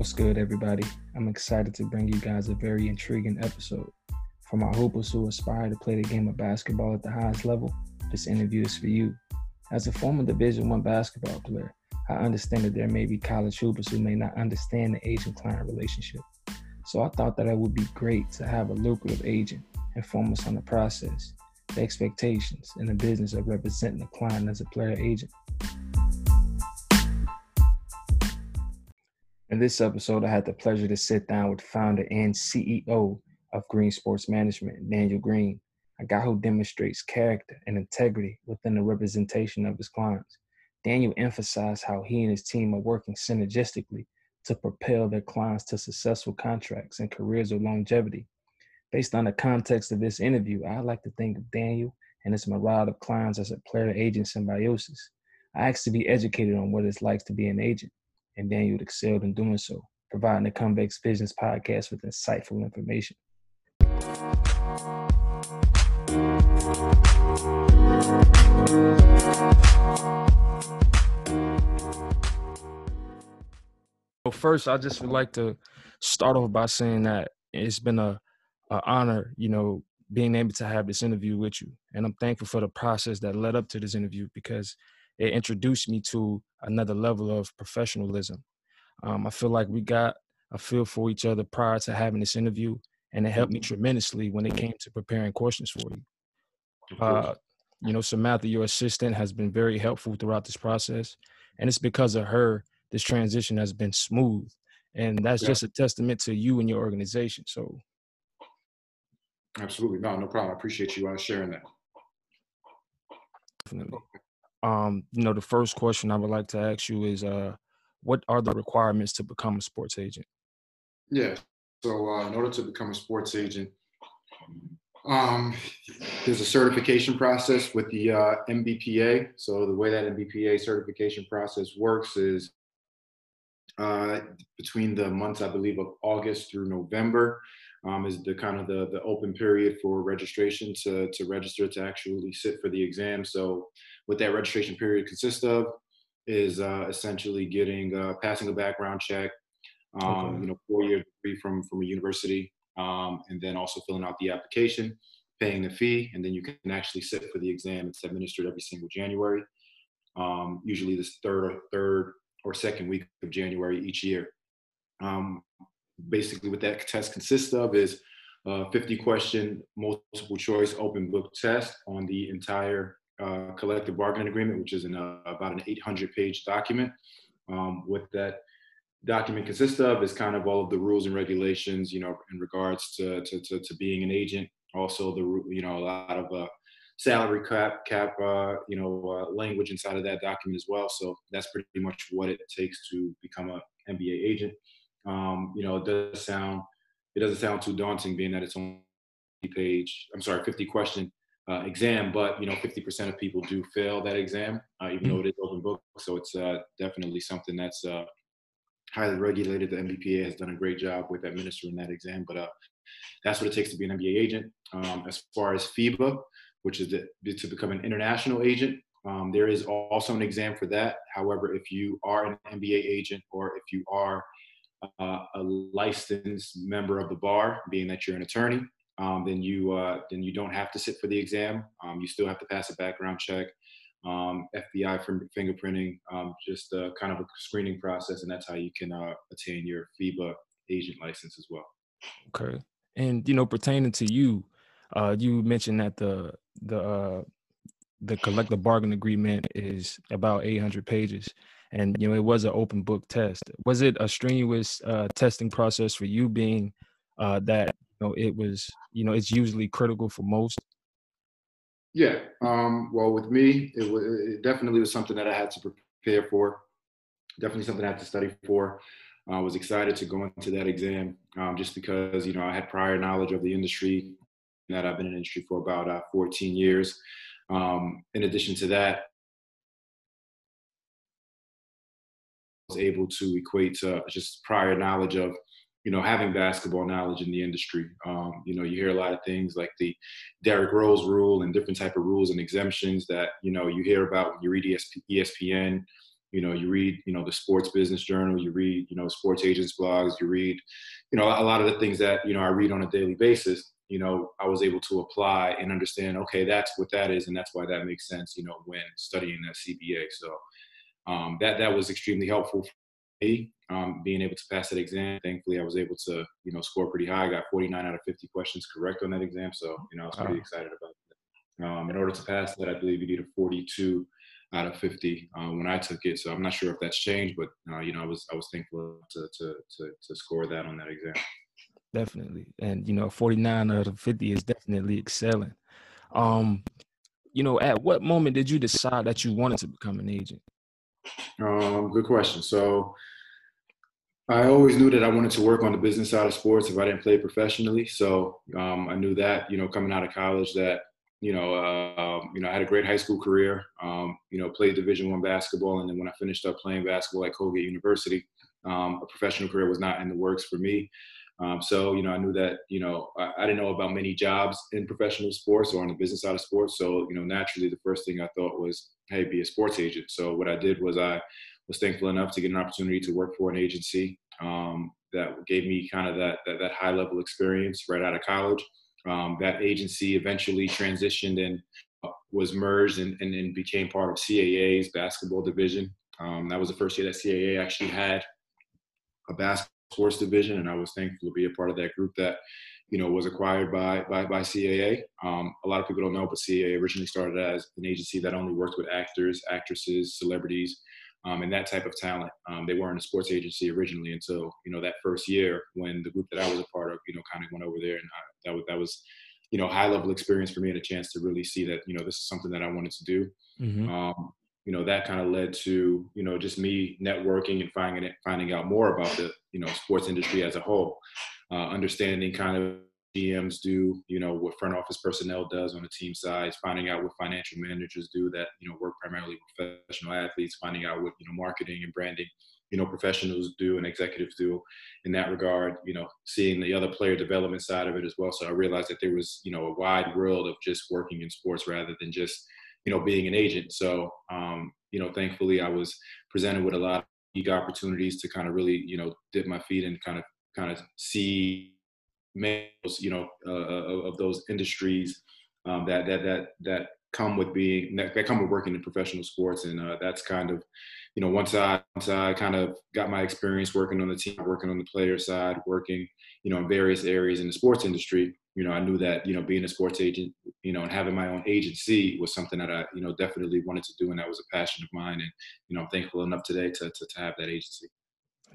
What's good, everybody? I'm excited to bring you guys a very intriguing episode. For my hoopers who aspire to play the game of basketball at the highest level, this interview is for you. As a former Division One basketball player, I understand that there may be college hoopers who may not understand the agent-client relationship. So I thought that it would be great to have a lucrative agent inform us on the process, the expectations, and the business of representing a client as a player agent. In this episode, I had the pleasure to sit down with founder and CEO of Green Sports Management, Daniel Green, a guy who demonstrates character and integrity within the representation of his clients. Daniel emphasized how he and his team are working synergistically to propel their clients to successful contracts and careers of longevity. Based on the context of this interview, I like to think of Daniel and his myriad of clients as a player to agent symbiosis. I asked to be educated on what it's like to be an agent and Daniel excelled in doing so, providing the Convex Business podcast with insightful information. Well, first, I just would like to start off by saying that it's been a, a honor, you know, being able to have this interview with you, and I'm thankful for the process that led up to this interview because it introduced me to another level of professionalism. Um, I feel like we got a feel for each other prior to having this interview, and it helped me mm-hmm. tremendously when it came to preparing questions for you. Uh, you know, Samantha, your assistant, has been very helpful throughout this process, and it's because of her this transition has been smooth, and that's yeah. just a testament to you and your organization. So, absolutely, no, no problem. I appreciate you uh, sharing that. Definitely um, you know, the first question I would like to ask you is, uh, what are the requirements to become a sports agent? Yeah. So, uh, in order to become a sports agent, um, there's a certification process with the uh, NBPA. So, the way that NBPA certification process works is uh, between the months, I believe, of August through November. Um, is the kind of the, the open period for registration to, to register to actually sit for the exam. So what that registration period consists of is uh, essentially getting uh, passing a background check, um, okay. you know, four year degree from from a university, um, and then also filling out the application, paying the fee, and then you can actually sit for the exam. It's administered every single January, um, usually this third or third or second week of January each year. Um, basically, what that test consists of is a 50 question multiple choice open book test on the entire uh, collective bargaining agreement, which is an, uh, about an 800 page document. Um, what that document consists of is kind of all of the rules and regulations, you know, in regards to, to, to, to being an agent. Also, the you know a lot of uh, salary cap cap uh, you know uh, language inside of that document as well. So that's pretty much what it takes to become an NBA agent. Um, you know, it does sound it doesn't sound too daunting, being that it's only page. I'm sorry, 50 question uh, exam, but you know, 50% of people do fail that exam, uh, even though mm-hmm. it is open book. So it's uh, definitely something that's uh, highly regulated. The NBPA has done a great job with administering that exam, but uh, that's what it takes to be an NBA agent. Um, as far as FIBA, which is the, to become an international agent, um, there is also an exam for that. However, if you are an NBA agent or if you are uh, a licensed member of the bar, being that you're an attorney, um, then you uh, then you don't have to sit for the exam. Um, you still have to pass a background check, um, FBI fingerprinting, um, just uh, kind of a screening process, and that's how you can uh, attain your FIBA agent license as well. Okay, and you know, pertaining to you, uh, you mentioned that the the uh, the collective bargain agreement is about 800 pages and you know it was an open book test was it a strenuous uh, testing process for you being uh, know, it was, you know, it's usually critical for most. Yeah. Um, well, with me, it, was, it definitely was something that I had to prepare for. Definitely something I had to study for. I was excited to go into that exam um, just because, you know, I had prior knowledge of the industry that I've been in industry for about uh, 14 years. Um, in addition to that, I was able to equate to just prior knowledge of you know, having basketball knowledge in the industry. Um, you know, you hear a lot of things like the Derrick Rose rule and different type of rules and exemptions that, you know, you hear about when you read ESPN You know, you read, you know, the Sports Business Journal, you read, you know, sports agents blogs, you read, you know, a lot of the things that you know I read on a daily basis. You know, I was able to apply and understand. Okay, that's what that is, and that's why that makes sense. You know, when studying that CBA. So um, that that was extremely helpful me. Um, being able to pass that exam. Thankfully, I was able to, you know, score pretty high. I got 49 out of 50 questions correct on that exam. So, you know, I was pretty excited about that. Um, in order to pass that, I believe you need a 42 out of 50 um, when I took it. So I'm not sure if that's changed, but uh, you know, I was I was thankful to, to to to score that on that exam. Definitely, and you know, 49 out of 50 is definitely excelling. Um, you know, at what moment did you decide that you wanted to become an agent? Um, good question. So I always knew that I wanted to work on the business side of sports if I didn't play professionally. So um, I knew that, you know, coming out of college, that you know, uh, you know, I had a great high school career. Um, you know, played Division One basketball, and then when I finished up playing basketball at Colgate University, um, a professional career was not in the works for me. Um, so, you know, I knew that, you know, I, I, didn't know about many jobs in professional sports or on the business side of sports. So, you know, naturally, the first thing I thought was, hey, be a sports agent. So, what I did was I was thankful enough to get an opportunity to work for an agency um, that gave me kind of that, that, that high level experience right out of college. Um, that agency eventually transitioned and uh, was merged and, and, and, became part of CAA's basketball division. Um, that was the first year that CAA actually had a basketball sports division, and I was thankful to be a part of that group that you know was acquired by by, by CAA. Um, a lot of people don't know, but CAA originally started as an agency that only worked with actors, actresses, celebrities, um, and that type of talent. Um, they weren't a sports agency originally until you know that first year when the group that I was a part of, you know, kind of went over there, and I, that was that was you know high level experience for me and a chance to really see that you know this is something that I wanted to do. Mm-hmm. Um, you know that kind of led to you know just me networking and finding it, finding out more about the you know sports industry as a whole, uh, understanding kind of GMs do, you know, what front office personnel does on the team side, finding out what financial managers do that, you know, work primarily with professional athletes, finding out what, you know, marketing and branding, you know, professionals do and executives do in that regard, you know, seeing the other player development side of it as well. So I realized that there was, you know, a wide world of just working in sports rather than just, you know, being an agent. So, um, you know, thankfully I was presented with a lot of opportunities to kind of really, you know, dip my feet and kind of, kind of see males, you know, uh, uh, of those industries um, that that that that come with being that, that come with working in professional sports, and uh, that's kind of, you know, once I once I kind of got my experience working on the team, working on the player side, working, you know, in various areas in the sports industry, you know, I knew that you know being a sports agent, you know, and having my own agency was something that I, you know, definitely wanted to do, and that was a passion of mine, and you know, I'm thankful enough today to to, to have that agency.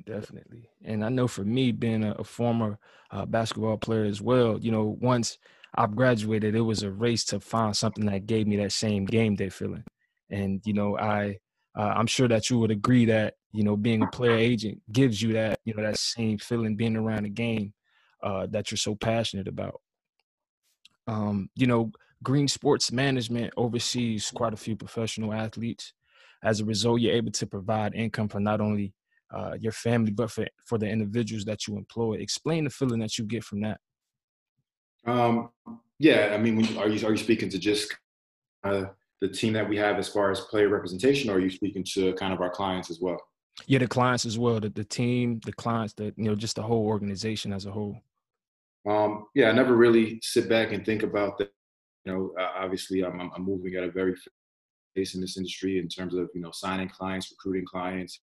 Definitely. And I know for me, being a, a former uh, basketball player as well, you know, once I've graduated, it was a race to find something that gave me that same game day feeling. And, you know, I, uh, I'm sure that you would agree that, you know, being a player agent gives you that, you know, that same feeling being around the game uh, that you're so passionate about. Um, you know, Green Sports Management oversees quite a few professional athletes. As a result, you're able to provide income for not only uh, your family, but for for the individuals that you employ. Explain the feeling that you get from that. Um, yeah, I mean, are you are you speaking to just uh, the team that we have as far as player representation, or are you speaking to kind of our clients as well? Yeah, the clients as well. The the team, the clients, the you know, just the whole organization as a whole. Um, yeah, I never really sit back and think about that. You know, obviously, I'm, I'm moving at a very pace in this industry in terms of you know signing clients, recruiting clients,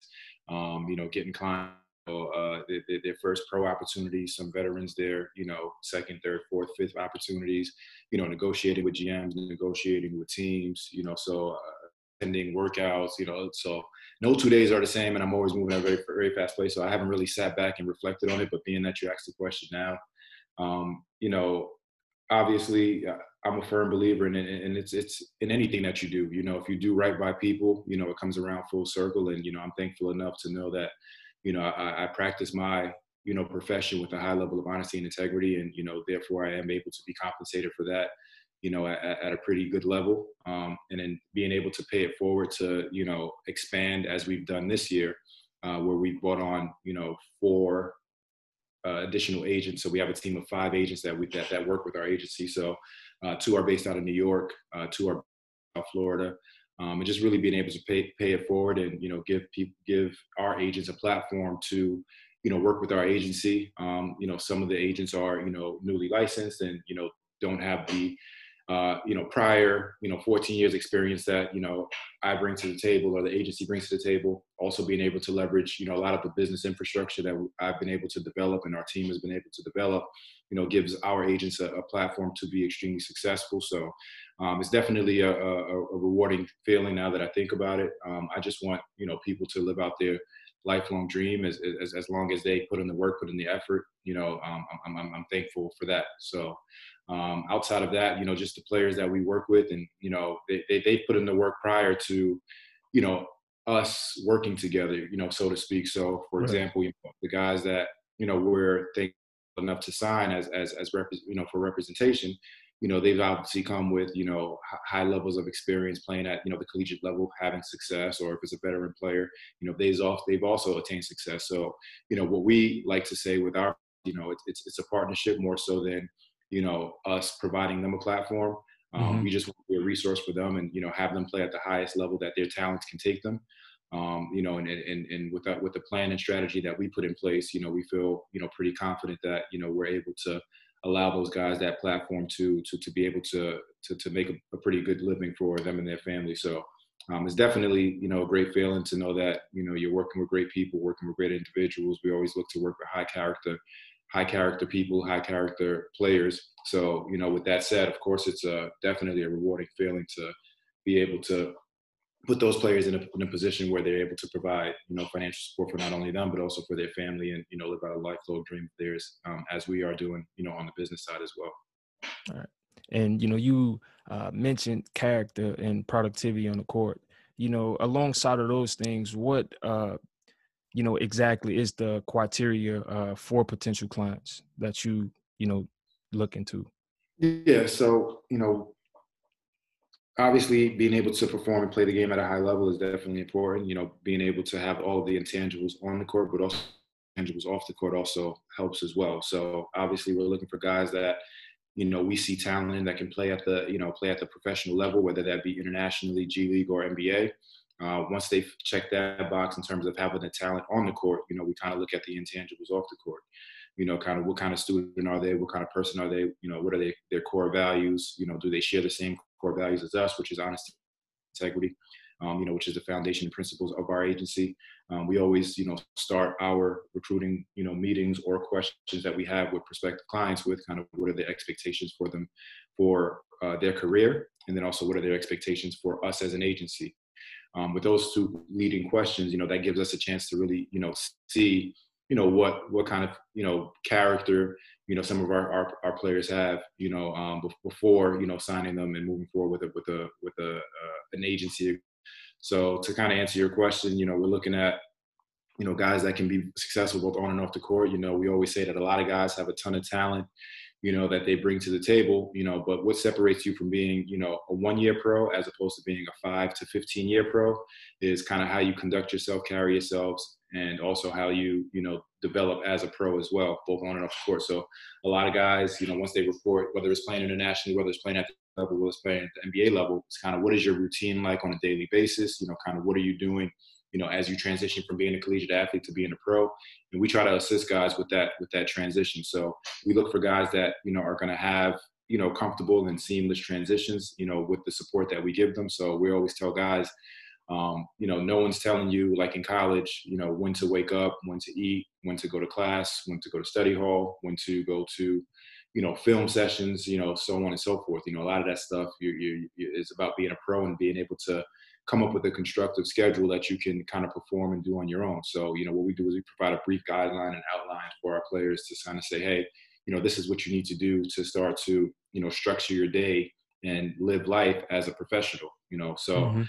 um, you know, getting clients, uh, their, their, first pro opportunities, some veterans there, you know, second, third, fourth, fifth opportunities, you know, negotiating with GMs, negotiating with teams, you know, so uh, attending workouts, you know, so no two days are the same and I'm always moving at a very, very fast pace. So I haven't really sat back and reflected on it, but being that you asked the question now, um, you know, obviously uh, I'm a firm believer in it, and it's it's in anything that you do. You know, if you do right by people, you know, it comes around full circle. And you know, I'm thankful enough to know that, you know, I, I practice my you know profession with a high level of honesty and integrity, and you know, therefore, I am able to be compensated for that. You know, at, at a pretty good level, um, and then being able to pay it forward to you know expand as we've done this year, uh, where we brought on you know four uh, additional agents. So we have a team of five agents that we that, that work with our agency. So uh, two are based out of New York, uh, two are out Florida. um, and just really being able to pay pay it forward and you know give people give our agents a platform to you know work with our agency. Um, you know, some of the agents are you know newly licensed and you know don't have the uh, you know, prior, you know, 14 years experience that, you know, I bring to the table or the agency brings to the table. Also being able to leverage, you know, a lot of the business infrastructure that I've been able to develop and our team has been able to develop, you know, gives our agents a, a platform to be extremely successful. So um, it's definitely a, a, a, rewarding feeling now that I think about it. Um, I just want, you know, people to live out their lifelong dream as, as, as long as they put in the work, put in the effort, you know, um, I'm, I'm, I'm thankful for that. So um, outside of that, you know, just the players that we work with, and you know, they, they they put in the work prior to, you know, us working together, you know, so to speak. So, for right. example, you know, the guys that you know we're thankful enough to sign as as as rep- you know for representation, you know, they've obviously come with you know high levels of experience playing at you know the collegiate level, having success, or if it's a veteran player, you know, they've also they've also attained success. So, you know, what we like to say with our you know, it's it's, it's a partnership more so than you know, us providing them a platform. Um, mm-hmm. We just want to be a resource for them and, you know, have them play at the highest level that their talents can take them. Um, you know, and, and, and with that, with the plan and strategy that we put in place, you know, we feel, you know, pretty confident that, you know, we're able to allow those guys that platform to, to, to be able to, to, to make a, a pretty good living for them and their family. So, um, it's definitely you know a great feeling to know that you know you're working with great people, working with great individuals. We always look to work with high character high character people, high character players. So, you know, with that said, of course, it's a, definitely a rewarding feeling to be able to put those players in a, in a position where they're able to provide, you know, financial support for not only them, but also for their family and, you know, live out a lifelong dream of theirs um, as we are doing, you know, on the business side as well. All right. And, you know, you uh, mentioned character and productivity on the court. You know, alongside of those things, what uh, you know exactly is the criteria uh, for potential clients that you you know look into? Yeah so you know obviously being able to perform and play the game at a high level is definitely important you know being able to have all of the intangibles on the court but also intangibles off the court also helps as well. So obviously we're looking for guys that you know we see talent that can play at the you know play at the professional level whether that be internationally g league or nba uh, once they check that box in terms of having the talent on the court, you know, we kind of look at the intangibles off the court. You know, kind of what kind of student are they? What kind of person are they? You know, what are they, their core values? You know, do they share the same core values as us, which is honesty, integrity, um, you know, which is the foundation and principles of our agency. Um, we always, you know, start our recruiting, you know, meetings or questions that we have with prospective clients with kind of what are the expectations for them for uh, their career, and then also what are their expectations for us as an agency um, with those two leading questions, you know, that gives us a chance to really, you know, see, you know, what what kind of, you know, character, you know, some of our our, our players have, you know, um, before, you know, signing them and moving forward with a with a with a uh, an agency. So to kind of answer your question, you know, we're looking at you know guys that can be successful both on and off the court. You know, we always say that a lot of guys have a ton of talent you know, that they bring to the table, you know, but what separates you from being, you know, a one year pro as opposed to being a five to 15 year pro is kind of how you conduct yourself, carry yourselves, and also how you, you know, develop as a pro as well, both on and off the court. So a lot of guys, you know, once they report, whether it's playing internationally, whether it's playing at the level, whether it's playing at the NBA level, it's kind of what is your routine like on a daily basis? You know, kind of what are you doing you know, as you transition from being a collegiate athlete to being a pro. And we try to assist guys with that with that transition. So we look for guys that you know are going to have you know comfortable and seamless transitions. You know, with the support that we give them. So we always tell guys. Um, you know, no one's telling you, like in college, you know, when to wake up, when to eat, when to go to class, when to go to study hall, when to go to, you know, film sessions, you know, so on and so forth. You know, a lot of that stuff you, you, you, is about being a pro and being able to come up with a constructive schedule that you can kind of perform and do on your own. So, you know, what we do is we provide a brief guideline and outline for our players to kind of say, hey, you know, this is what you need to do to start to, you know, structure your day and live life as a professional, you know. So mm-hmm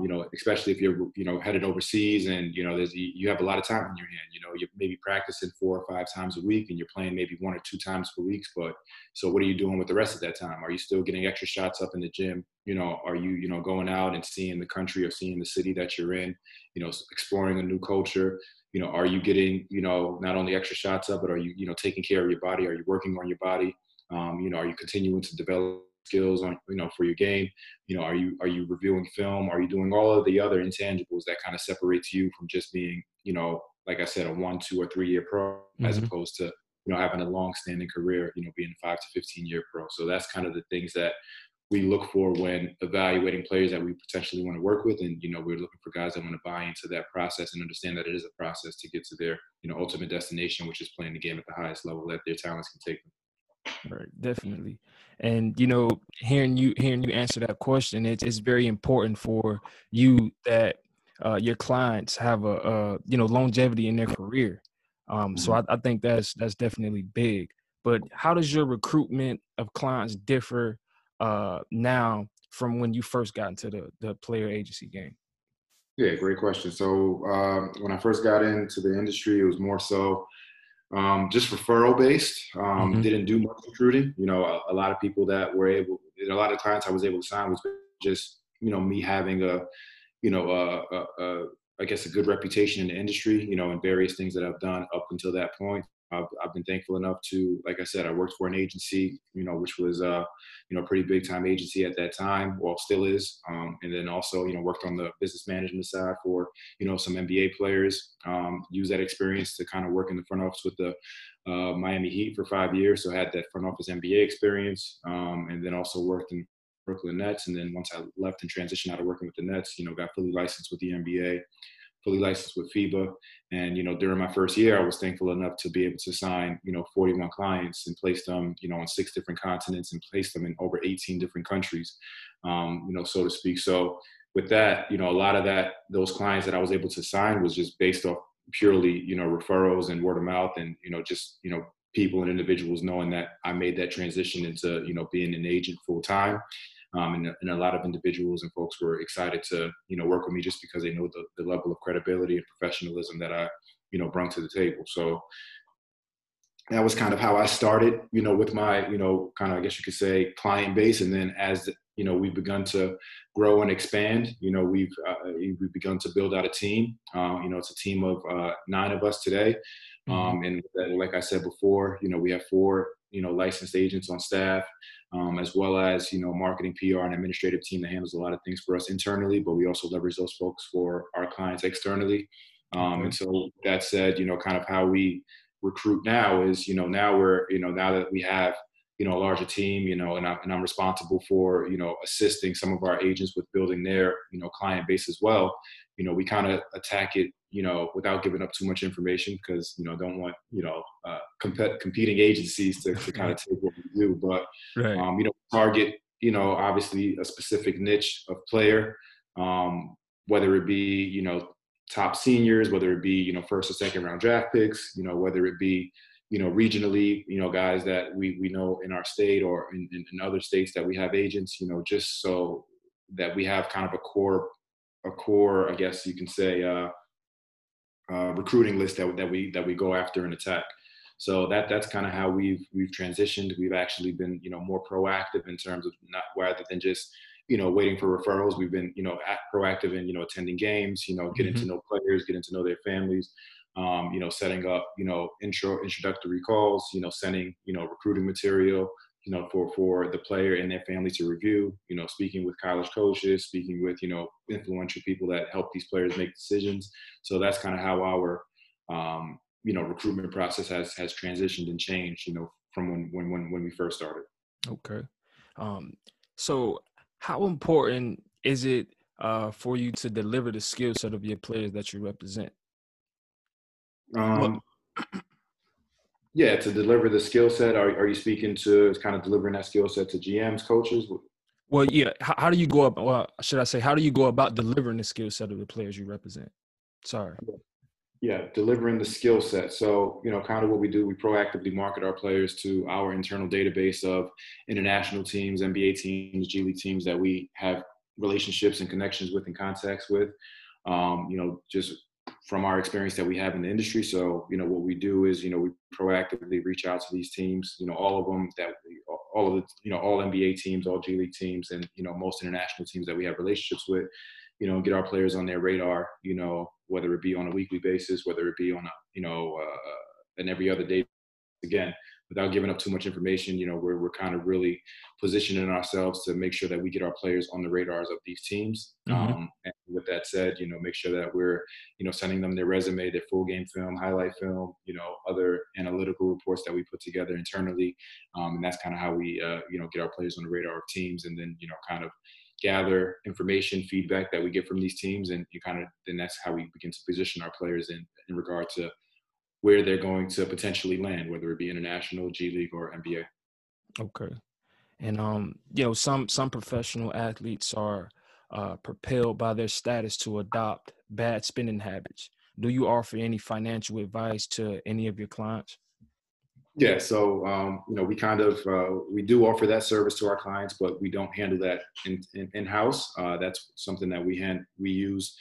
you know, especially if you're, you know, headed overseas and, you know, there's, you have a lot of time in your hand, you know, you're maybe practicing four or five times a week and you're playing maybe one or two times per week. But so what are you doing with the rest of that time? Are you still getting extra shots up in the gym? You know, are you, you know, going out and seeing the country or seeing the city that you're in, you know, exploring a new culture? You know, are you getting, you know, not only extra shots up, but are you, you know, taking care of your body? Are you working on your body? Um, you know, are you continuing to develop skills on you know for your game you know are you are you reviewing film are you doing all of the other intangibles that kind of separates you from just being you know like i said a one two or three year pro mm-hmm. as opposed to you know having a long standing career you know being a five to 15 year pro so that's kind of the things that we look for when evaluating players that we potentially want to work with and you know we're looking for guys that want to buy into that process and understand that it is a process to get to their you know ultimate destination which is playing the game at the highest level that their talents can take them Right, definitely. And you know, hearing you hearing you answer that question, it's it's very important for you that uh, your clients have a, a, you know longevity in their career. Um, so mm-hmm. I, I think that's that's definitely big. But how does your recruitment of clients differ uh, now from when you first got into the the player agency game? Yeah, great question. So um, when I first got into the industry, it was more so um, just referral based. Um, mm-hmm. Didn't do much recruiting. You know, a, a, lot of people that were able, a lot of clients I was able to sign was just you know me having a, you know, a, a, a I guess a good reputation in the industry. You know, in various things that I've done up until that point. I've, I've been thankful enough to, like I said, I worked for an agency, you know, which was, uh, you know, pretty big time agency at that time, well, still is. Um, and then also, you know, worked on the business management side for, you know, some NBA players. Um, use that experience to kind of work in the front office with the uh, Miami Heat for five years. So I had that front office NBA experience, um, and then also worked in Brooklyn Nets. And then once I left and transitioned out of working with the Nets, you know, got fully licensed with the NBA fully licensed with FIBA. And, you know, during my first year, I was thankful enough to be able to sign, you know, 41 clients and place them, you know, on six different continents and place them in over 18 different countries, um, you know, so to speak. So with that, you know, a lot of that, those clients that I was able to sign was just based off purely, you know, referrals and word of mouth and, you know, just, you know, people and individuals knowing that I made that transition into, you know, being an agent full time. Um, and, and, a lot of individuals and folks were excited to you know work with me just because they know the, the level of credibility and professionalism that I you know brought to the table. So that was kind of how I started, you know, with my, you know, kind of, I guess you could say client base. And then as, you know, we've begun to grow and expand, you know, we've, uh, we've begun to build out a team. Uh, you know, it's a team of uh, nine of us today. Mm-hmm. Um, and like I said before, you know, we have four, you know, licensed agents on staff um, as well as you know marketing, PR, and administrative team that handles a lot of things for us internally. But we also leverage those folks for our clients externally. Um, and so that said, you know, kind of how we recruit now is, you know, now we're, you know, now that we have, you know, a larger team, you know, and I'm, and I'm responsible for, you know, assisting some of our agents with building their, you know, client base as well. You know, we kind of attack it you know, without giving up too much information because, you know, don't want, you know, uh, comp- competing agencies to, to kind of take what we do. But, right. um, you know, target, you know, obviously a specific niche of player, um, whether it be, you know, top seniors, whether it be, you know, first or second round draft picks, you know, whether it be, you know, regionally, you know, guys that we, we know in our state or in, in, in other states that we have agents, you know, just so that we have kind of a core, a core, I guess you can say, uh, uh, recruiting list that, that we that we go after and attack. So that that's kind of how we've we've transitioned. We've actually been you know more proactive in terms of not rather than just you know waiting for referrals. We've been you know proactive in you know attending games, you know getting mm-hmm. to know players, getting to know their families. Um, you know, setting up, you know, intro introductory calls, you know, sending, you know, recruiting material, you know, for for the player and their family to review. You know, speaking with college coaches, speaking with you know influential people that help these players make decisions. So that's kind of how our um, you know recruitment process has has transitioned and changed. You know, from when when when when we first started. Okay, um, so how important is it uh, for you to deliver the skill set of your players that you represent? Um, yeah, to deliver the skill set. Are, are you speaking to kind of delivering that skill set to GMs, coaches? Well, yeah. How, how do you go about? Well, should I say, how do you go about delivering the skill set of the players you represent? Sorry. Yeah, delivering the skill set. So, you know, kind of what we do, we proactively market our players to our internal database of international teams, NBA teams, G League teams that we have relationships and connections with and contacts with. Um, you know, just from our experience that we have in the industry. So, you know, what we do is, you know, we proactively reach out to these teams, you know, all of them that, all of the, you know, all NBA teams, all G League teams, and, you know, most international teams that we have relationships with, you know, get our players on their radar, you know, whether it be on a weekly basis, whether it be on a, you know, uh, an every other day. Again, without giving up too much information, you know, we're, we're kind of really positioning ourselves to make sure that we get our players on the radars of these teams. Mm-hmm. Um, and with that said, you know, make sure that we're, you know, sending them their resume, their full game film, highlight film, you know, other analytical reports that we put together internally. Um, and that's kind of how we, uh, you know, get our players on the radar of teams and then, you know, kind of gather information, feedback that we get from these teams, and you kind of then that's how we begin to position our players in in regard to where they're going to potentially land, whether it be international, G League, or NBA. Okay, and um, you know, some some professional athletes are uh, propelled by their status to adopt bad spending habits. Do you offer any financial advice to any of your clients? Yeah, so um, you know, we kind of uh, we do offer that service to our clients, but we don't handle that in in, in house. Uh, that's something that we hand we use,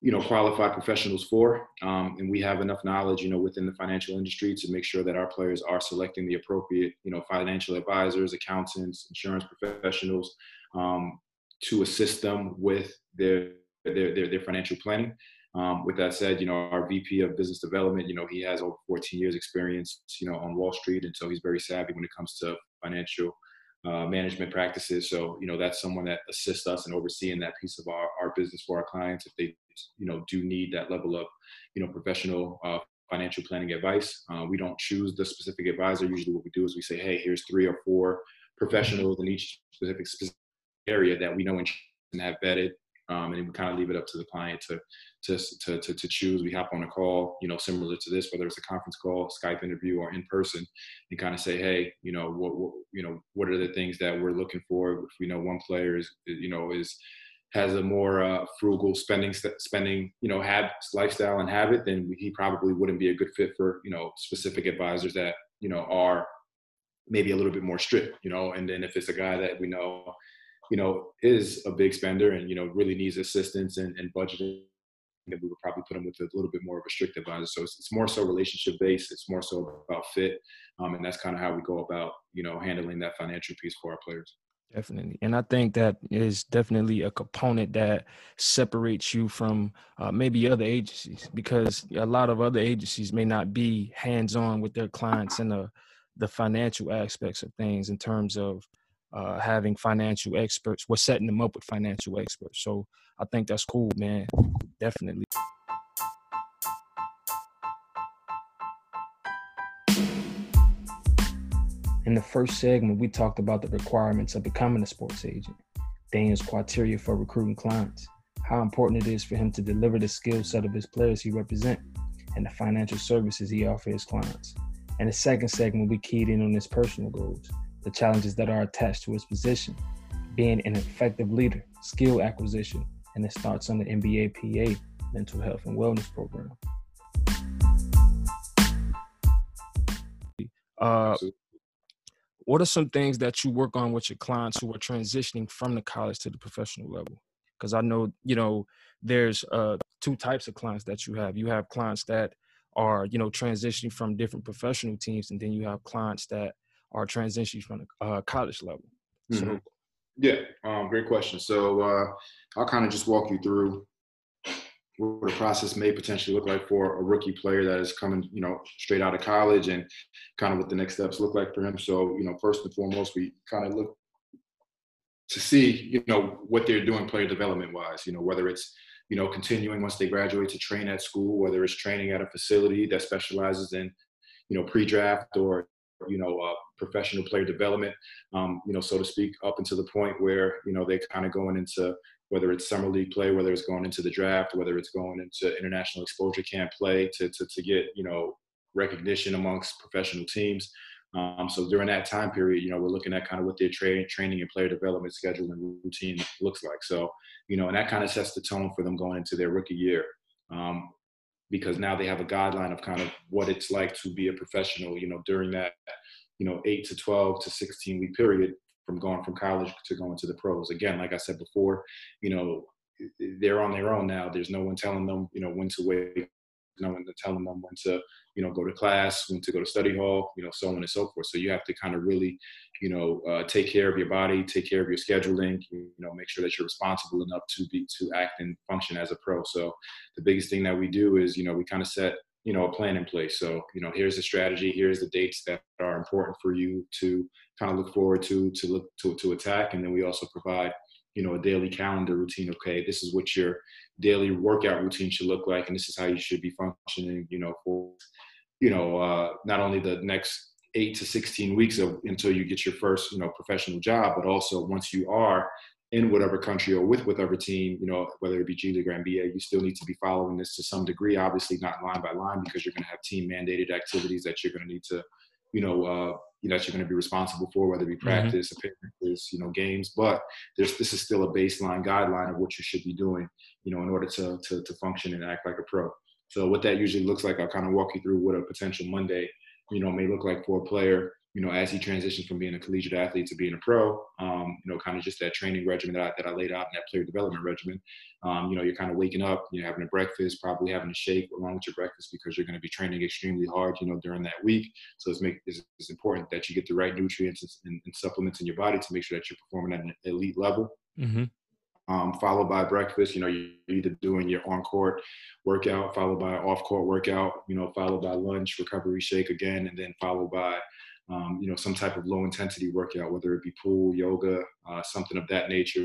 you know, qualified professionals for, um, and we have enough knowledge, you know, within the financial industry to make sure that our players are selecting the appropriate, you know, financial advisors, accountants, insurance professionals, um, to assist them with their their, their, their financial planning. Um, with that said, you know, our VP of business development, you know, he has over 14 years experience, you know, on Wall Street. And so he's very savvy when it comes to financial uh, management practices. So, you know, that's someone that assists us in overseeing that piece of our, our business for our clients if they, you know, do need that level of, you know, professional uh, financial planning advice. Uh, we don't choose the specific advisor. Usually what we do is we say, hey, here's three or four professionals in each specific, specific area that we know and have vetted um, and we kind of leave it up to the client to, to, to, to, to, choose. We hop on a call, you know, similar to this, whether it's a conference call, Skype interview, or in person, and kind of say, hey, you know, what, what, you know, what are the things that we're looking for? If we know one player is, you know, is has a more uh, frugal spending spending you know have lifestyle and habit, then he probably wouldn't be a good fit for you know specific advisors that you know are maybe a little bit more strict, you know. And then if it's a guy that we know you know, is a big spender and, you know, really needs assistance and, and budgeting, then we would probably put him with a little bit more of a strict advisor. So it's, it's more so relationship based. It's more so about fit. Um, and that's kind of how we go about, you know, handling that financial piece for our players. Definitely. And I think that is definitely a component that separates you from uh, maybe other agencies because a lot of other agencies may not be hands on with their clients and the, the financial aspects of things in terms of uh, having financial experts. We're setting them up with financial experts. So I think that's cool, man. Definitely. In the first segment, we talked about the requirements of becoming a sports agent, Daniel's criteria for recruiting clients, how important it is for him to deliver the skill set of his players he represents, and the financial services he offers his clients. In the second segment, we keyed in on his personal goals, the challenges that are attached to his position, being an effective leader, skill acquisition, and it starts on the NBA PA mental health and wellness program. Uh, what are some things that you work on with your clients who are transitioning from the college to the professional level? Because I know, you know, there's uh, two types of clients that you have. You have clients that are, you know, transitioning from different professional teams, and then you have clients that are transitioning from the uh, college level? Mm-hmm. Yeah, um, great question. So uh, I'll kind of just walk you through what the process may potentially look like for a rookie player that is coming, you know, straight out of college, and kind of what the next steps look like for him. So, you know, first and foremost, we kind of look to see, you know, what they're doing player development wise. You know, whether it's you know continuing once they graduate to train at school, whether it's training at a facility that specializes in, you know, pre-draft or you know, uh, professional player development, um, you know, so to speak, up until the point where, you know, they kind of going into whether it's summer league play, whether it's going into the draft, whether it's going into international exposure camp play to, to, to get, you know, recognition amongst professional teams. Um, so during that time period, you know, we're looking at kind of what their tra- training and player development schedule and routine looks like. So, you know, and that kind of sets the tone for them going into their rookie year. Um, because now they have a guideline of kind of what it's like to be a professional, you know, during that, you know, eight to 12 to 16 week period from going from college to going to the pros. Again, like I said before, you know, they're on their own now. There's no one telling them, you know, when to wait, no one telling them when to, you know, go to class, when to go to study hall, you know, so on and so forth. So you have to kind of really, you know, uh, take care of your body, take care of your scheduling, you know, make sure that you're responsible enough to be to act and function as a pro. So the biggest thing that we do is, you know, we kind of set you know, a plan in place. So, you know, here's the strategy, here's the dates that are important for you to kind of look forward to, to look to, to attack. And then we also provide, you know, a daily calendar routine. Okay, this is what your daily workout routine should look like, and this is how you should be functioning, you know, for, you know, uh, not only the next eight to 16 weeks of until you get your first, you know, professional job, but also once you are in whatever country or with whatever team, you know, whether it be G League or NBA, you still need to be following this to some degree. Obviously, not line by line because you're going to have team mandated activities that you're going to need to, you know, uh, you know, that you're going to be responsible for, whether it be mm-hmm. practice, mm-hmm. appearances, you know, games. But there's this is still a baseline guideline of what you should be doing, you know, in order to to, to function and act like a pro. So what that usually looks like, I'll kind of walk you through what a potential Monday, you know, may look like for a player you know, as he transitioned from being a collegiate athlete to being a pro, um, you know, kind of just that training regimen that I, that I laid out in that player development regimen. Um, you know, you're kind of waking up, you're having a breakfast, probably having a shake along with your breakfast because you're going to be training extremely hard, you know, during that week. So it's, make, it's, it's important that you get the right nutrients and, and, supplements in your body to make sure that you're performing at an elite level. Mm-hmm. Um, followed by breakfast. You know, you're either doing your on court workout, followed by off court workout, you know, followed by lunch, recovery shake again, and then followed by um, you know, some type of low intensity workout, whether it be pool, yoga, uh, something of that nature,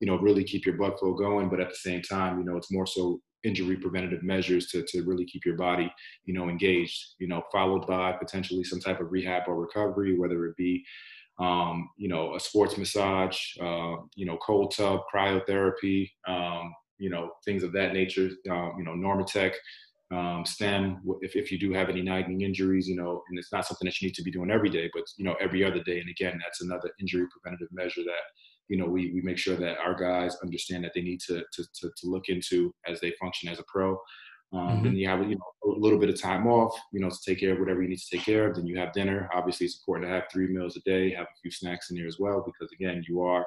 you know, really keep your blood flow going. But at the same time, you know, it's more so injury preventative measures to, to really keep your body, you know, engaged, you know, followed by potentially some type of rehab or recovery, whether it be, um, you know, a sports massage, uh, you know, cold tub, cryotherapy, um, you know, things of that nature, uh, you know, Normatec, um, stem if, if you do have any nagging injuries you know and it's not something that you need to be doing every day but you know every other day and again that's another injury preventative measure that you know we, we make sure that our guys understand that they need to, to, to, to look into as they function as a pro um, mm-hmm. Then you have you know a little bit of time off, you know, to take care of whatever you need to take care of. Then you have dinner. Obviously, it's important to have three meals a day, have a few snacks in there as well, because again, you are,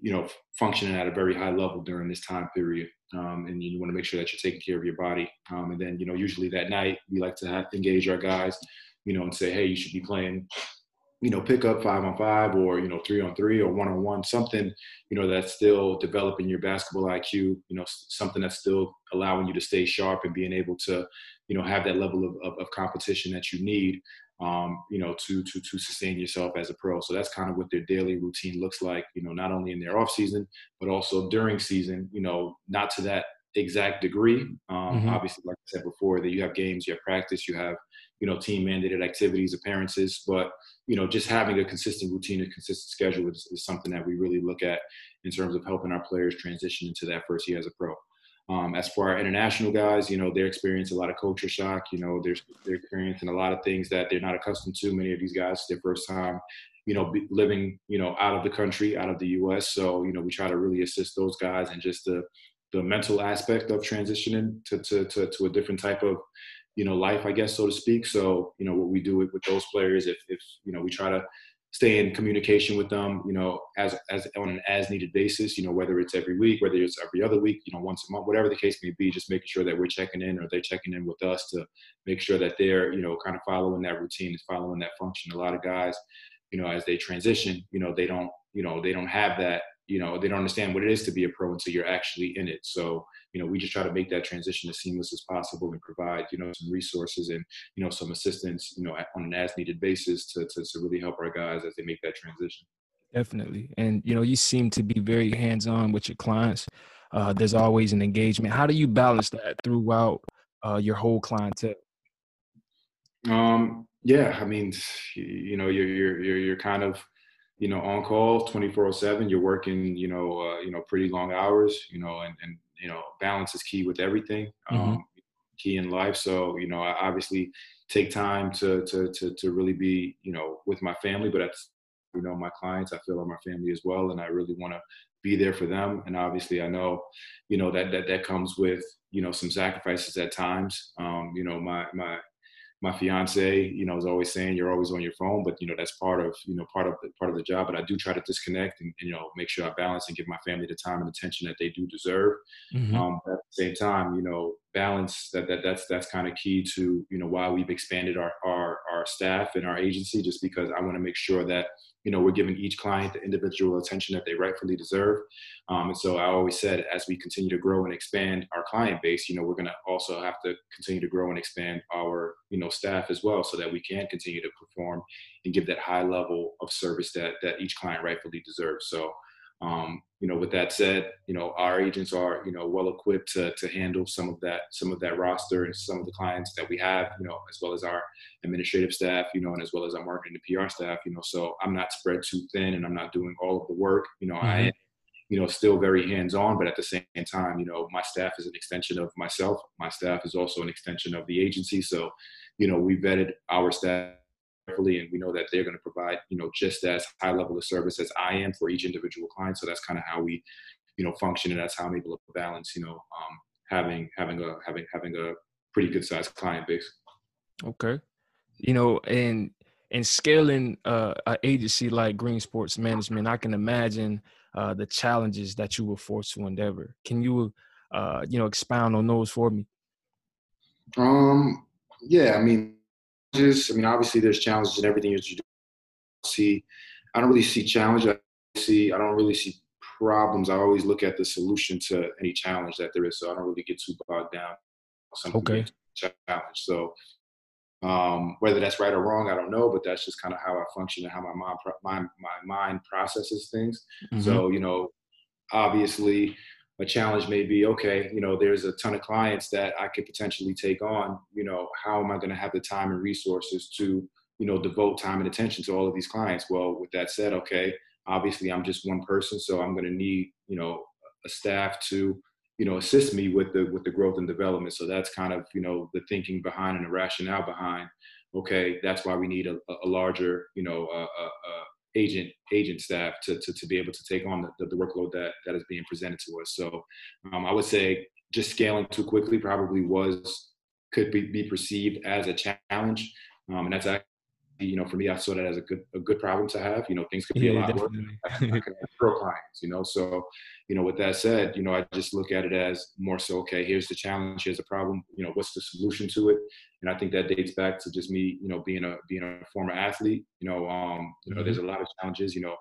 you know, functioning at a very high level during this time period um, and you want to make sure that you're taking care of your body. Um, and then, you know, usually that night we like to have, engage our guys, you know, and say, hey, you should be playing, you know, pick up five on five or you know three on three or one on one, something, you know, that's still developing your basketball IQ. You know, something that's still allowing you to stay sharp and being able to, you know, have that level of, of, of competition that you need um, you know, to to to sustain yourself as a pro. So that's kind of what their daily routine looks like. You know, not only in their off season, but also during season. You know, not to that exact degree. Um, mm-hmm. Obviously, like I said before, that you have games, you have practice, you have you know team mandated activities, appearances, but you know just having a consistent routine, a consistent schedule is, is something that we really look at in terms of helping our players transition into that first year as a pro. Um, as for our international guys, you know, they're experiencing a lot of culture shock. You know, they're, they're experiencing a lot of things that they're not accustomed to. Many of these guys, their first time, you know, living, you know, out of the country, out of the U.S. So, you know, we try to really assist those guys and just the the mental aspect of transitioning to to to, to a different type of, you know, life, I guess, so to speak. So, you know, what we do with, with those players, if if you know, we try to stay in communication with them, you know, as as on an as needed basis, you know, whether it's every week, whether it's every other week, you know, once a month, whatever the case may be, just making sure that we're checking in or they're checking in with us to make sure that they're, you know, kind of following that routine and following that function. A lot of guys, you know, as they transition, you know, they don't, you know, they don't have that, you know, they don't understand what it is to be a pro until you're actually in it. So, you know, we just try to make that transition as seamless as possible and provide, you know, some resources and, you know, some assistance, you know, on an as needed basis to, to, to really help our guys as they make that transition. Definitely. And, you know, you seem to be very hands on with your clients. Uh, there's always an engagement. How do you balance that throughout uh, your whole clientele? Um, yeah, I mean, you know, you're, you're, you're, you're kind of, you know, on call 24 seven, you're working, you know, uh, you know, pretty long hours, you know, and, and, you know, balance is key with everything, mm-hmm. um, key in life. So, you know, I obviously take time to, to, to, to really be, you know, with my family, but at you know, my clients, I feel are my family as well. And I really want to be there for them. And obviously I know, you know, that, that, that comes with, you know, some sacrifices at times. Um, you know, my, my, my fiance, you know, is always saying you're always on your phone, but you know that's part of you know part of the part of the job. But I do try to disconnect and, and you know make sure I balance and give my family the time and attention that they do deserve. Mm-hmm. Um, at the same time, you know, balance that, that that's that's kind of key to you know why we've expanded our, our our staff and our agency just because i want to make sure that you know we're giving each client the individual attention that they rightfully deserve. Um, and so i always said as we continue to grow and expand our client base you know we're going to also have to continue to grow and expand our you know staff as well so that we can continue to perform and give that high level of service that that each client rightfully deserves. So um, you know, with that said, you know, our agents are, you know, well equipped to, to handle some of that, some of that roster and some of the clients that we have, you know, as well as our administrative staff, you know, and as well as our marketing and PR staff, you know, so I'm not spread too thin and I'm not doing all of the work, you know, mm-hmm. I am, you know, still very hands-on, but at the same time, you know, my staff is an extension of myself. My staff is also an extension of the agency. So, you know, we vetted our staff carefully and we know that they're going to provide you know just as high level of service as i am for each individual client. So that's kind of how we you know function and that's how i'm able to balance you know um, having having a having having a pretty good sized client base. Okay. You know and and scaling uh, an agency like green sports management i can imagine uh, the challenges that you were forced to endeavor. Can you uh, you know expound on those for me? Um yeah i mean I mean, obviously there's challenges in everything you do. See, I don't really see challenge. I see, I don't really see problems. I always look at the solution to any challenge that there is. So I don't really get too bogged down. Okay. Challenge. So um, whether that's right or wrong, I don't know, but that's just kind of how I function and how my mind, my, my mind processes things. Mm-hmm. So, you know, obviously a challenge may be okay you know there's a ton of clients that i could potentially take on you know how am i going to have the time and resources to you know devote time and attention to all of these clients? Well with that said okay obviously i'm just one person so i'm going to need you know a staff to you know assist me with the with the growth and development. So that's kind of you know the thinking behind and the rationale behind okay that's why we need a, a larger you know a, a, agent agent staff to, to, to be able to take on the, the workload that, that is being presented to us. So um, I would say just scaling too quickly probably was could be, be perceived as a challenge. Um, and that's actually, you know, for me, I saw that as a good a good problem to have. You know, things could be yeah, a lot worse. I, I can grow clients, you know. So, you know, with that said, you know, I just look at it as more so, okay, here's the challenge, here's the problem, you know, what's the solution to it? and I think that dates back to just me, you know, being a being a former athlete. You know, um, you know, mm-hmm. there's a lot of challenges. You know,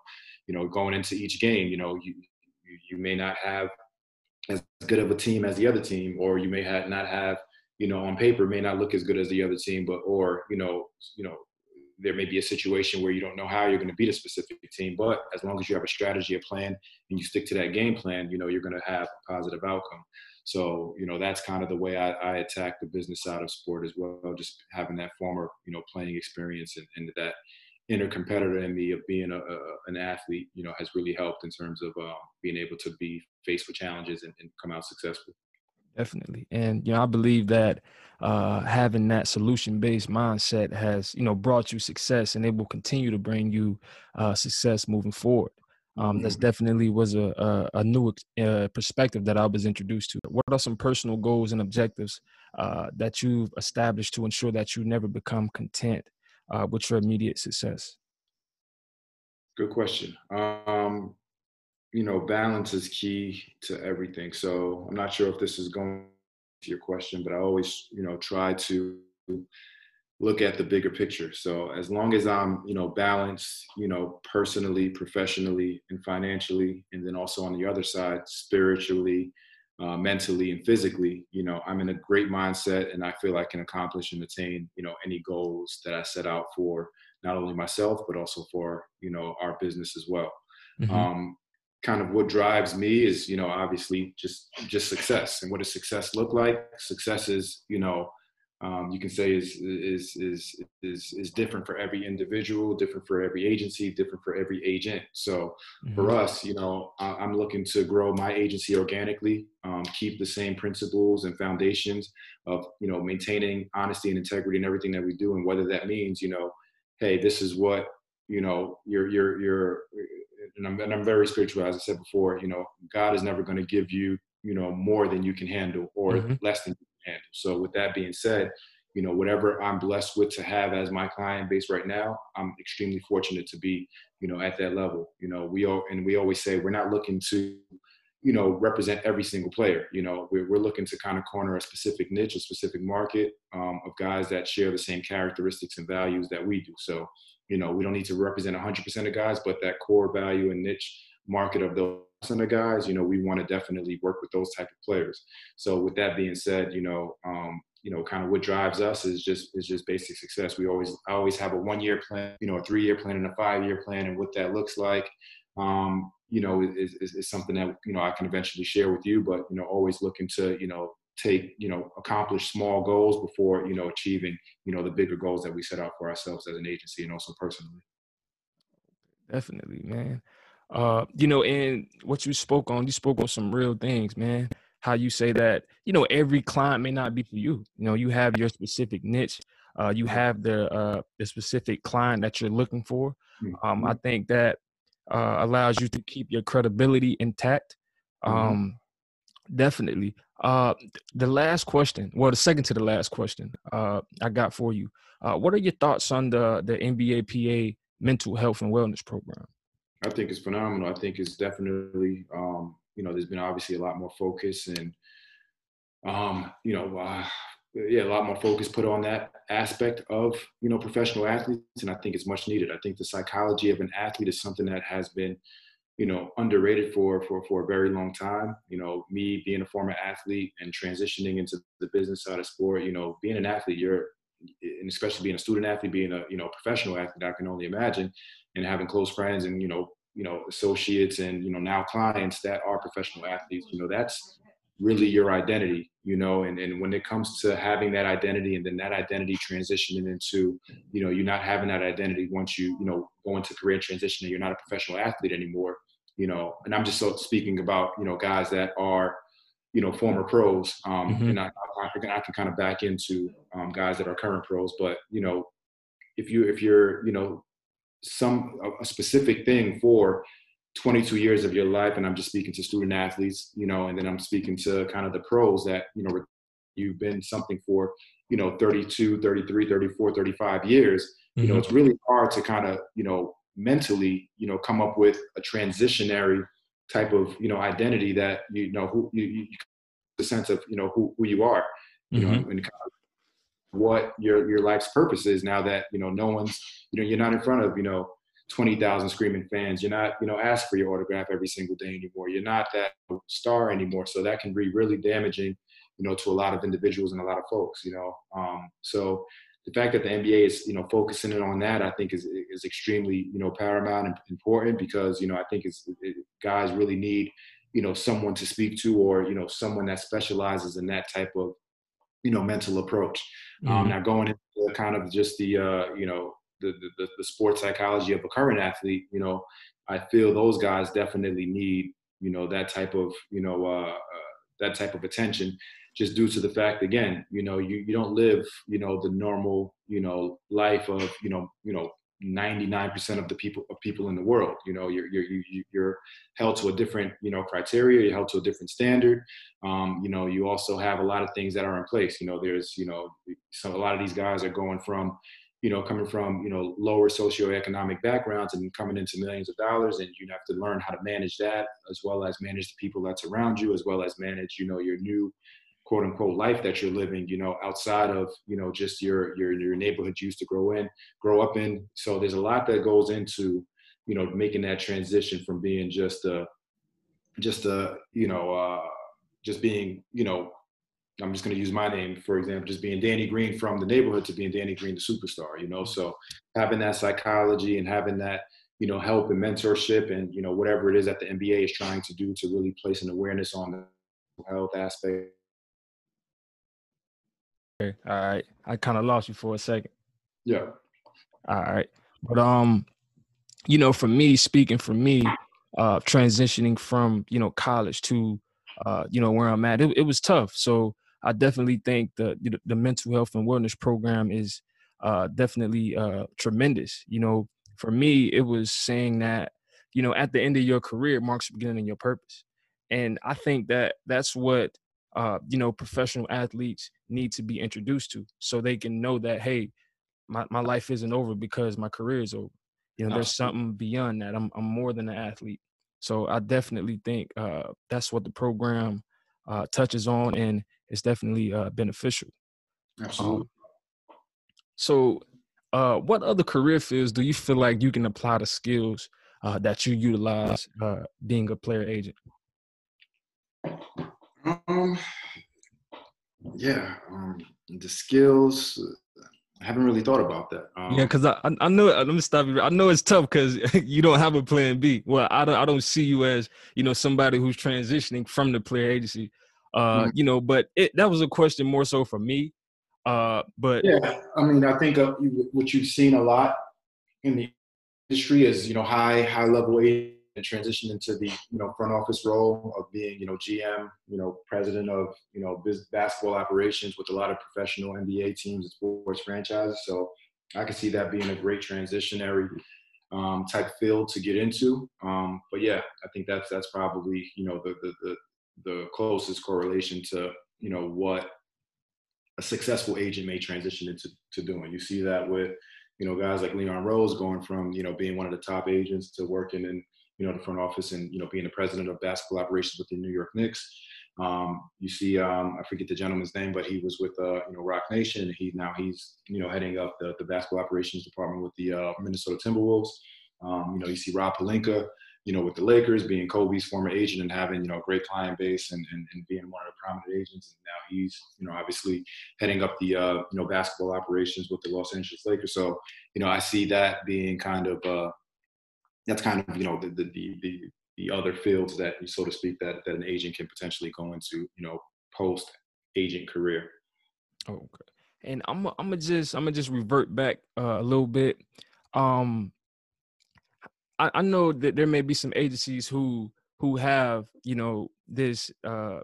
you know, going into each game, you know, you you, you may not have as good of a team as the other team, or you may have not have, you know, on paper may not look as good as the other team, but or you know, you know, there may be a situation where you don't know how you're going to beat a specific team, but as long as you have a strategy, a plan, and you stick to that game plan, you know, you're going to have a positive outcome. So, you know, that's kind of the way I, I attack the business side of sport as well, just having that former, you know, playing experience and, and that inner competitor in me of being a, a, an athlete, you know, has really helped in terms of uh, being able to be faced with challenges and, and come out successful. Definitely. And, you know, I believe that uh, having that solution based mindset has, you know, brought you success and it will continue to bring you uh, success moving forward. Um, that's mm-hmm. definitely was a, a, a new uh, perspective that I was introduced to. What are some personal goals and objectives uh, that you've established to ensure that you never become content uh, with your immediate success? Good question. Um, you know, balance is key to everything. So I'm not sure if this is going to your question, but I always, you know, try to look at the bigger picture. So as long as I'm, you know, balanced, you know, personally, professionally, and financially, and then also on the other side, spiritually, uh, mentally, and physically, you know, I'm in a great mindset, and I feel I can accomplish and attain, you know, any goals that I set out for not only myself but also for you know our business as well. Mm-hmm. Um, kind of what drives me is, you know, obviously just just success. And what does success look like? Success is, you know um, you can say is, is is is is different for every individual, different for every agency, different for every agent. So mm-hmm. for us, you know, I'm looking to grow my agency organically, um, keep the same principles and foundations of you know maintaining honesty and integrity in everything that we do, and whether that means you know, hey, this is what you know, you're you're you're, and I'm, and I'm very spiritual, as I said before. You know, God is never going to give you you know more than you can handle or mm-hmm. less than you can handle. So with that being said, you know, whatever I'm blessed with to have as my client base right now, I'm extremely fortunate to be, you know, at that level. You know, we all and we always say we're not looking to, you know, represent every single player. You know, we're, we're looking to kind of corner a specific niche, a specific market um, of guys that share the same characteristics and values that we do. So, you know, we don't need to represent 100% of guys, but that core value and niche market of those kind of guys, you know, we want to definitely work with those type of players. So, with that being said, you know, um, you know, kind of what drives us is just is just basic success. We always I always have a one year plan, you know, a three year plan and a five year plan, and what that looks like. Um, you know, is, is, is something that, you know, I can eventually share with you, but, you know, always looking to, you know, take, you know, accomplish small goals before, you know, achieving, you know, the bigger goals that we set out for ourselves as an agency and also personally. Definitely, man. Uh, you know, and what you spoke on, you spoke on some real things, man. How you say that, you know, every client may not be for you. You know, you have your specific niche. Uh, you have the uh, the specific client that you're looking for. Um, I mm-hmm. think that uh, allows you to keep your credibility intact. Mm-hmm. Um, mm-hmm. Definitely. Uh, the last question, well, the second to the last question uh, I got for you. Uh, what are your thoughts on the the NBAPA mental health and wellness program? I think it's phenomenal. I think it's definitely, um, you know, there's been obviously a lot more focus and, um, you know, uh, yeah, a lot more focus put on that aspect of you know professional athletes, and I think it's much needed. I think the psychology of an athlete is something that has been you know underrated for for for a very long time. You know, me being a former athlete and transitioning into the business side of sport, you know, being an athlete, you're and especially being a student athlete, being a you know professional athlete, I can only imagine, and having close friends and you know you know associates and you know now clients that are professional athletes. You know, that's really your identity you know and, and when it comes to having that identity and then that identity transitioning into you know you're not having that identity once you you know go into career transition and you're not a professional athlete anymore you know and i'm just so speaking about you know guys that are you know former pros um, mm-hmm. and I, I, I, can kind of back into um, guys that are current pros but you know if you if you're you know some a specific thing for 22 years of your life and i'm just speaking to student athletes you know and then i'm speaking to kind of the pros that you know you've been something for you know 32 33 34 35 years mm-hmm. you know mm-hmm. it's really hard to kind of you know mentally you know come up with a transitionary type of you know identity that you know who you, you the sense of you know who, who you are you mm-hmm. know and kind of what your your life's purpose is now that you know no one's you know you're not in front of you know 20,000 screaming fans. You're not, you know, asked for your autograph every single day anymore. You're not that star anymore. So that can be really damaging, you know, to a lot of individuals and a lot of folks, you know. Um, so the fact that the NBA is, you know, focusing in on that, I think is, is extremely, you know, paramount and important because, you know, I think it's, it, guys really need, you know, someone to speak to or, you know, someone that specializes in that type of, you know, mental approach. Um, mm-hmm. Um, now going into kind of just the, uh, you know, the, the, the sports psychology of a current athlete, you know, I feel those guys definitely need, you know, that type of, you know, uh, uh, that type of attention just due to the fact, again, you know, you, you don't live, you know, the normal, you know, life of, you know, you know, 99% of the people of people in the world you know you're you're you're held to a different you know criteria you're held to a different standard um, you know you also have a lot of things that are in place you know there's you know so a lot of these guys are going from you know, coming from, you know, lower socioeconomic backgrounds and coming into millions of dollars. And you have to learn how to manage that as well as manage the people that's around you, as well as manage, you know, your new quote unquote life that you're living, you know, outside of, you know, just your, your, your neighborhood you used to grow in, grow up in. So there's a lot that goes into, you know, making that transition from being just a, just a, you know, uh, just being, you know, I'm just going to use my name, for example, just being Danny Green from the neighborhood to being Danny Green, the superstar, you know? So having that psychology and having that, you know, help and mentorship and, you know, whatever it is that the NBA is trying to do to really place an awareness on the health aspect. Okay. All right. I kind of lost you for a second. Yeah. All right. But, um, you know, for me, speaking for me, uh, transitioning from, you know, college to, uh, you know, where I'm at, it, it was tough. So, I definitely think the the mental health and wellness program is uh, definitely uh, tremendous. You know, for me, it was saying that you know at the end of your career marks the beginning of your purpose, and I think that that's what uh, you know professional athletes need to be introduced to, so they can know that hey, my my life isn't over because my career is over. You know, there's something beyond that. I'm I'm more than an athlete. So I definitely think uh, that's what the program uh, touches on, and it's definitely uh, beneficial. Absolutely. Um, so, uh, what other career fields do you feel like you can apply the skills uh, that you utilize uh, being a player agent? Um, yeah, um, the skills. I haven't really thought about that. Um, yeah, because I I know let me stop you. I know it's tough because you don't have a plan B. Well, I don't I don't see you as you know somebody who's transitioning from the player agency. Uh, mm-hmm. you know, but it, that was a question more so for me. Uh, but yeah, I mean, I think uh, what you've seen a lot in the industry is you know high high level and transition into the you know front office role of being you know GM, you know president of you know basketball operations with a lot of professional NBA teams and sports franchises. So I can see that being a great transitionary um, type field to get into. Um, but yeah, I think that's that's probably you know the, the the the closest correlation to you know what a successful agent may transition into to doing. You see that with you know guys like Leon Rose going from you know being one of the top agents to working in you know, the front office and, you know, being the president of basketball operations with the New York Knicks. Um, you see, um, I forget the gentleman's name, but he was with, uh, you know, Roc Nation. And he now he's, you know, heading up the, the basketball operations department with the uh, Minnesota Timberwolves. Um, you know, you see Rob Pelinka, you know, with the Lakers, being Kobe's former agent and having, you know, a great client base and, and, and being one of the prominent agents. And now he's, you know, obviously heading up the, uh, you know, basketball operations with the Los Angeles Lakers. So, you know, I see that being kind of, uh, that's kind of you know the the the, the other fields that so to speak that that an agent can potentially go into you know post agent career. Okay, and I'm I'm gonna just I'm gonna just revert back uh, a little bit. Um, I, I know that there may be some agencies who who have you know this uh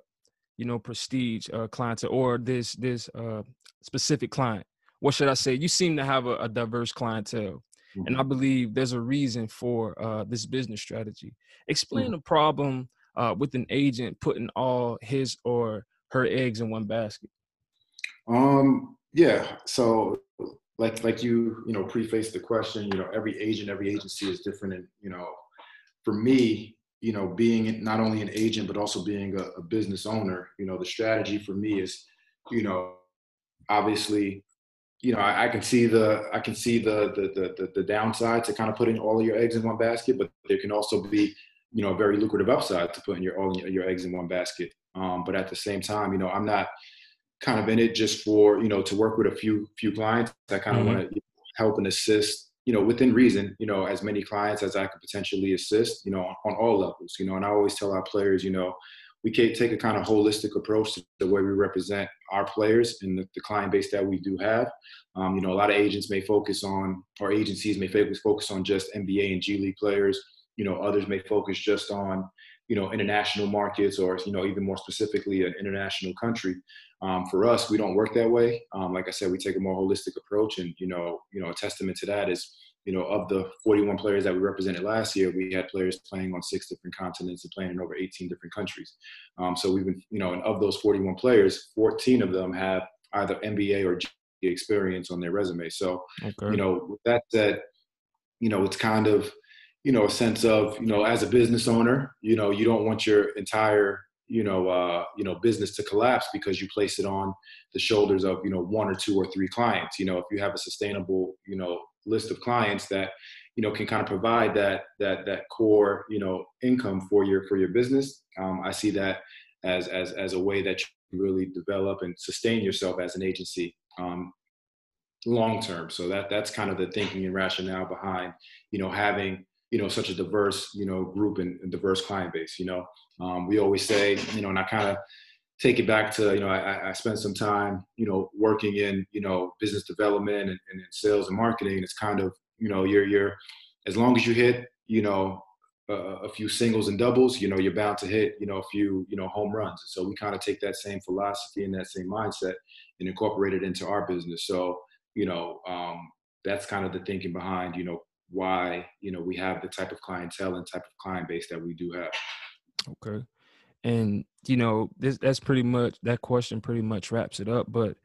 you know prestige uh client or this this uh specific client what should i say you seem to have a, a diverse clientele Mm-hmm. And I believe there's a reason for uh, this business strategy. Explain mm-hmm. the problem uh, with an agent putting all his or her eggs in one basket. Um, yeah. So like like you you know preface the question. You know, every agent, every agency is different, and you know, for me, you know, being not only an agent but also being a, a business owner, you know, the strategy for me is, you know, obviously you know, I, I, can see the I can see the, the the the downside to kind of putting all of your eggs in one basket, but there can also be, you know, a very lucrative upside to putting your all your, eggs in one basket. Um, but at the same time, you know, I'm not kind of in it just for you know to work with a few few clients. I kind of mm-hmm. want to help and assist, you know, within reason, you know, as many clients as I could potentially assist, you know, on, on all levels. You know, and I always tell our players, you know, we can take a kind of holistic approach to the way we represent our players and the, the client base that we do have. Um, you know, a lot of agents may focus on, or agencies may focus on just NBA and G League players. You know, others may focus just on, you know, international markets or you know even more specifically an international country. Um, for us, we don't work that way. Um, like I said, we take a more holistic approach, and you know, you know, a testament to that is you know, of the 41 players that we represented last year, we had players playing on six different continents and playing in over 18 different countries. Um, so we've been, you know, and of those 41 players, 14 of them have either NBA or G experience on their resume. So, okay. you know, with that said, you know, it's kind of, you know, a sense of, you know, as a business owner, you know, you don't want your entire, you know, uh, you know, business to collapse because you place it on the shoulders of, you know, one or two or three clients. You know, if you have a sustainable, you know, list of clients that you know can kind of provide that that that core you know income for your for your business. Um, i see that as as as a way that you really develop and sustain yourself as an agency um, long term. So that that's kind of the thinking and rationale behind you know having you know such a diverse you know group and, and diverse client base you know? Um, we always say you know and i kind of take it back to you know I, I spent some time you know working in you know business development and, and sales and marketing. It's kind of you know you're you're as long as you hit you know a, a few singles and doubles, you know you're bound to hit you know a few you know home runs. So we kind of take that same philosophy and that same mindset and incorporate it into our business. So you know um, that's kind of the thinking behind you know why you know we have the type of clientele and type of client base that we do have. Okay and you know this that's pretty much that question pretty much wraps it up but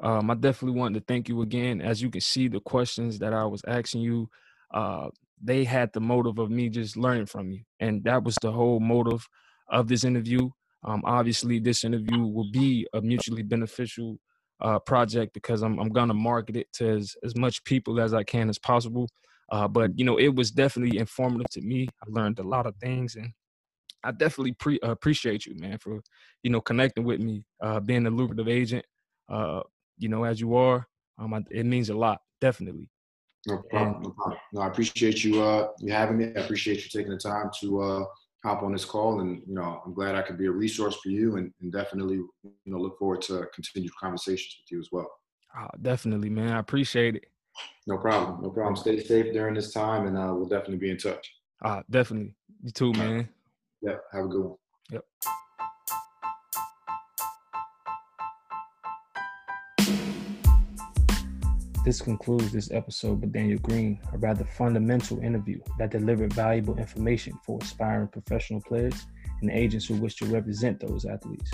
um, i definitely want to thank you again as you can see the questions that i was asking you uh, they had the motive of me just learning from you, and that was the whole motive of this interview. Um, obviously, this interview will be a mutually beneficial uh, project because I'm I'm gonna market it to as, as much people as I can as possible. Uh, but you know, it was definitely informative to me. I learned a lot of things, and I definitely pre- appreciate you, man, for you know connecting with me, uh, being a lucrative agent. Uh, you know, as you are, um, I, it means a lot, definitely. No problem. no problem. No, I appreciate you uh, you having me. I appreciate you taking the time to uh, hop on this call, and you know, I'm glad I could be a resource for you, and, and definitely, you know, look forward to continued conversations with you as well. Oh, definitely, man. I appreciate it. No problem. No problem. Stay safe during this time, and uh, we'll definitely be in touch. Ah, definitely. You too, man. Yeah. Have a good one. Yep. This concludes this episode with Daniel Green, a rather fundamental interview that delivered valuable information for aspiring professional players and agents who wish to represent those athletes.